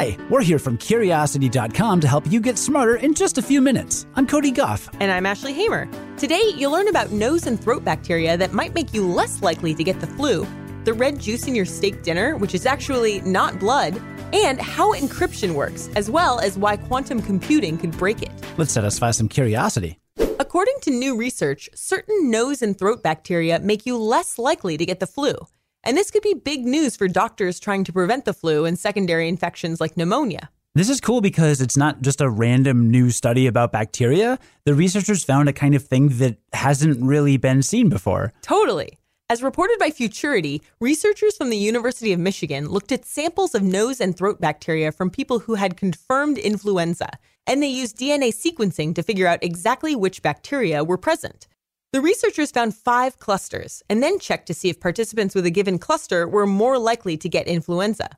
Hi, we're here from Curiosity.com to help you get smarter in just a few minutes. I'm Cody Gough. And I'm Ashley Hamer. Today, you'll learn about nose and throat bacteria that might make you less likely to get the flu, the red juice in your steak dinner, which is actually not blood, and how encryption works, as well as why quantum computing could break it. Let's satisfy some curiosity. According to new research, certain nose and throat bacteria make you less likely to get the flu. And this could be big news for doctors trying to prevent the flu and secondary infections like pneumonia. This is cool because it's not just a random new study about bacteria. The researchers found a kind of thing that hasn't really been seen before. Totally. As reported by Futurity, researchers from the University of Michigan looked at samples of nose and throat bacteria from people who had confirmed influenza, and they used DNA sequencing to figure out exactly which bacteria were present. The researchers found five clusters and then checked to see if participants with a given cluster were more likely to get influenza.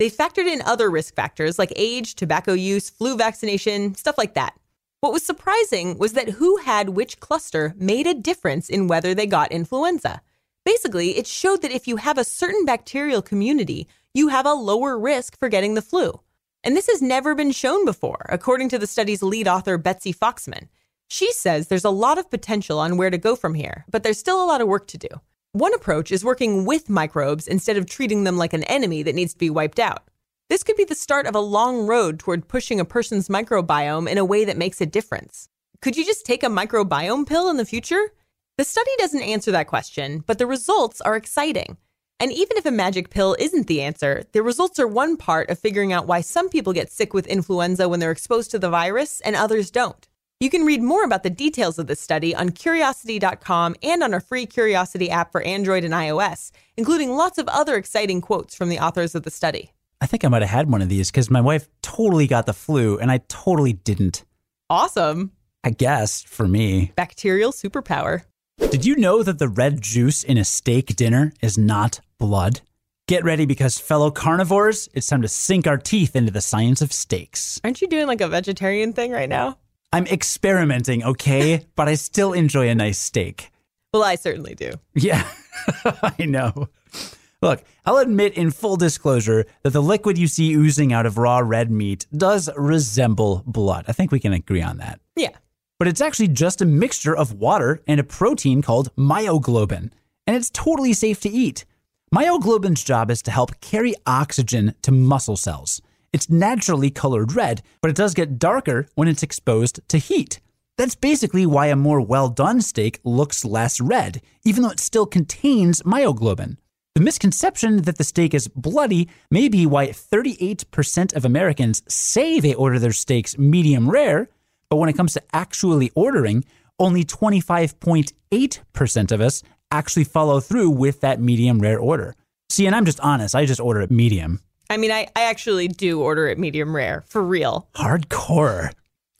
They factored in other risk factors like age, tobacco use, flu vaccination, stuff like that. What was surprising was that who had which cluster made a difference in whether they got influenza. Basically, it showed that if you have a certain bacterial community, you have a lower risk for getting the flu. And this has never been shown before, according to the study's lead author, Betsy Foxman. She says there's a lot of potential on where to go from here, but there's still a lot of work to do. One approach is working with microbes instead of treating them like an enemy that needs to be wiped out. This could be the start of a long road toward pushing a person's microbiome in a way that makes a difference. Could you just take a microbiome pill in the future? The study doesn't answer that question, but the results are exciting. And even if a magic pill isn't the answer, the results are one part of figuring out why some people get sick with influenza when they're exposed to the virus and others don't. You can read more about the details of this study on curiosity.com and on our free Curiosity app for Android and iOS, including lots of other exciting quotes from the authors of the study. I think I might have had one of these because my wife totally got the flu and I totally didn't. Awesome. I guess for me. Bacterial superpower. Did you know that the red juice in a steak dinner is not blood? Get ready because, fellow carnivores, it's time to sink our teeth into the science of steaks. Aren't you doing like a vegetarian thing right now? I'm experimenting, okay? but I still enjoy a nice steak. Well, I certainly do. Yeah, I know. Look, I'll admit in full disclosure that the liquid you see oozing out of raw red meat does resemble blood. I think we can agree on that. Yeah but it's actually just a mixture of water and a protein called myoglobin, and it's totally safe to eat. Myoglobin's job is to help carry oxygen to muscle cells. It's naturally colored red, but it does get darker when it's exposed to heat. That's basically why a more well done steak looks less red, even though it still contains myoglobin. The misconception that the steak is bloody may be why 38% of Americans say they order their steaks medium rare, but when it comes to actually ordering, only 25.8% of us actually follow through with that medium rare order. See, and I'm just honest, I just order it medium. I mean, I, I actually do order it medium rare, for real. Hardcore.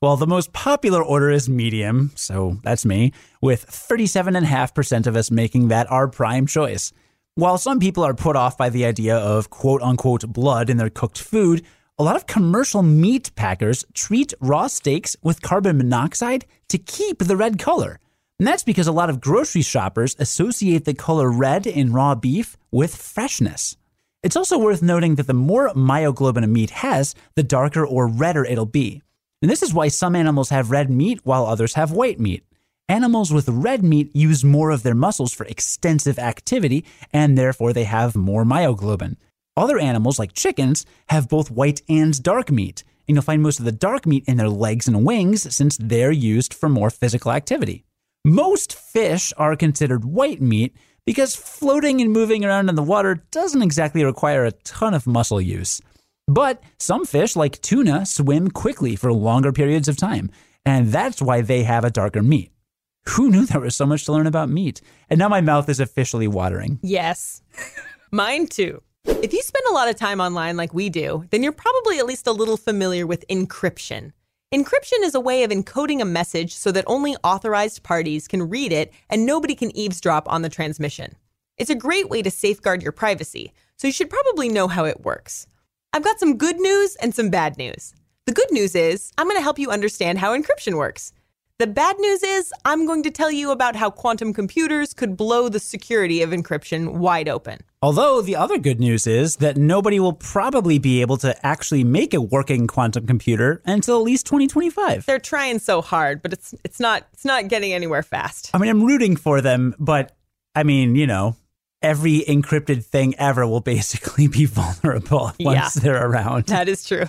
Well, the most popular order is medium, so that's me, with 37.5% of us making that our prime choice. While some people are put off by the idea of quote unquote blood in their cooked food, a lot of commercial meat packers treat raw steaks with carbon monoxide to keep the red color. And that's because a lot of grocery shoppers associate the color red in raw beef with freshness. It's also worth noting that the more myoglobin a meat has, the darker or redder it'll be. And this is why some animals have red meat while others have white meat. Animals with red meat use more of their muscles for extensive activity, and therefore they have more myoglobin. Other animals, like chickens, have both white and dark meat, and you'll find most of the dark meat in their legs and wings since they're used for more physical activity. Most fish are considered white meat because floating and moving around in the water doesn't exactly require a ton of muscle use. But some fish, like tuna, swim quickly for longer periods of time, and that's why they have a darker meat. Who knew there was so much to learn about meat? And now my mouth is officially watering. Yes. Mine too. If you spend a lot of time online like we do, then you're probably at least a little familiar with encryption. Encryption is a way of encoding a message so that only authorized parties can read it and nobody can eavesdrop on the transmission. It's a great way to safeguard your privacy, so you should probably know how it works. I've got some good news and some bad news. The good news is I'm going to help you understand how encryption works. The bad news is, I'm going to tell you about how quantum computers could blow the security of encryption wide open. Although the other good news is that nobody will probably be able to actually make a working quantum computer until at least 2025. They're trying so hard, but it's it's not it's not getting anywhere fast. I mean, I'm rooting for them, but I mean, you know, every encrypted thing ever will basically be vulnerable once Yeah. they're around. That is true.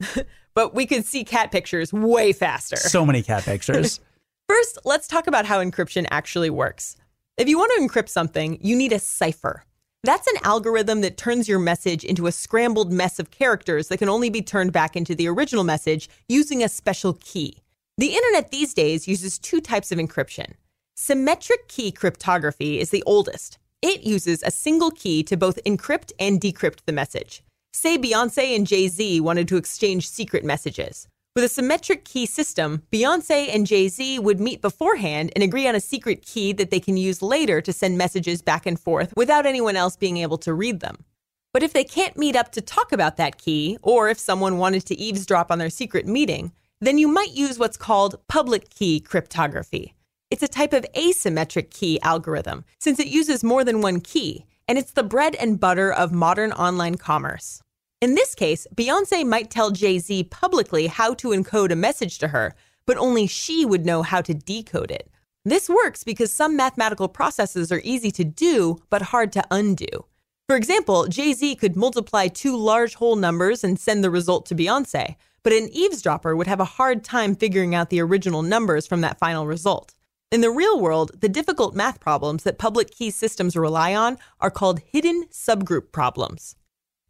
but we could see cat pictures way faster. So many cat pictures. First, let's talk about how encryption actually works. If you want to encrypt something, you need a cipher. That's an algorithm that turns your message into a scrambled mess of characters that can only be turned back into the original message using a special key. The internet these days uses two types of encryption. Symmetric key cryptography is the oldest. It uses a single key to both encrypt and decrypt the message. Say Beyonce and Jay Z wanted to exchange secret messages. With a symmetric key system, Beyonce and Jay Z would meet beforehand and agree on a secret key that they can use later to send messages back and forth without anyone else being able to read them. But if they can't meet up to talk about that key, or if someone wanted to eavesdrop on their secret meeting, then you might use what's called public key cryptography. It's a type of asymmetric key algorithm, since it uses more than one key, and it's the bread and butter of modern online commerce. In this case, Beyonce might tell Jay Z publicly how to encode a message to her, but only she would know how to decode it. This works because some mathematical processes are easy to do, but hard to undo. For example, Jay Z could multiply two large whole numbers and send the result to Beyonce, but an eavesdropper would have a hard time figuring out the original numbers from that final result. In the real world, the difficult math problems that public key systems rely on are called hidden subgroup problems.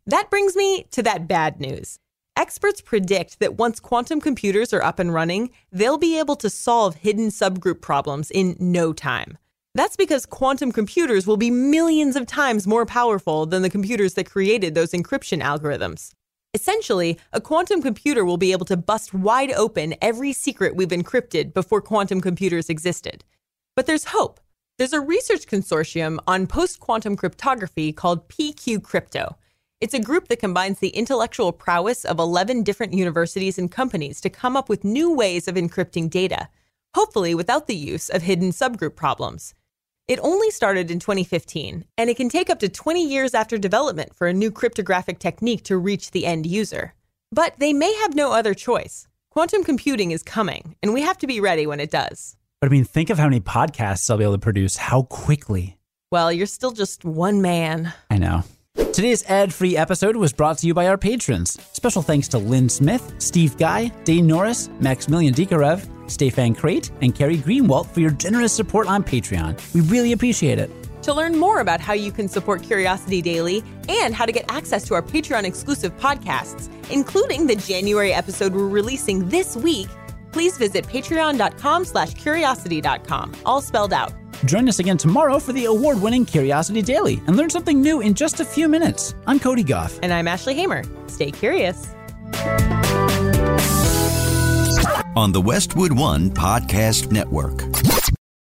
That brings me to that bad news. Experts predict that once quantum computers are up and running, they'll be able to solve hidden subgroup problems in no time. That's because quantum computers will be millions of times more powerful than the computers that created those encryption algorithms. Essentially, a quantum computer will be able to bust wide open every secret we've encrypted before quantum computers existed. But there's hope. There's a research consortium on post quantum cryptography called PQ Crypto. It's a group that combines the intellectual prowess of 11 different universities and companies to come up with new ways of encrypting data, hopefully without the use of hidden subgroup problems. It only started in 2015, and it can take up to 20 years after development for a new cryptographic technique to reach the end user. But they may have no other choice. Quantum computing is coming, and we have to be ready when it does. but I mean, think of how many podcasts I'll be able to produce, how quickly. Well, you're still just one man. I know. Today's ad free episode was brought to you by our patrons. Special thanks to Lynn Smith, Steve Guy, Dane Norris, Maximilian Dikarev, Stefan Crate, and Carrie Greenwald for your generous support on Patreon. We really appreciate it. To learn more about how you can support Curiosity Daily and how to get access to our Patreon exclusive podcasts, including the January episode we're releasing this week, please visit patreon.com slash curiosity.com, all spelled out. Join us again tomorrow for the award winning Curiosity Daily and learn something new in just a few minutes. I'm Cody Gough. And I'm Ashley Hamer. Stay curious. on the Westwood One Podcast Network.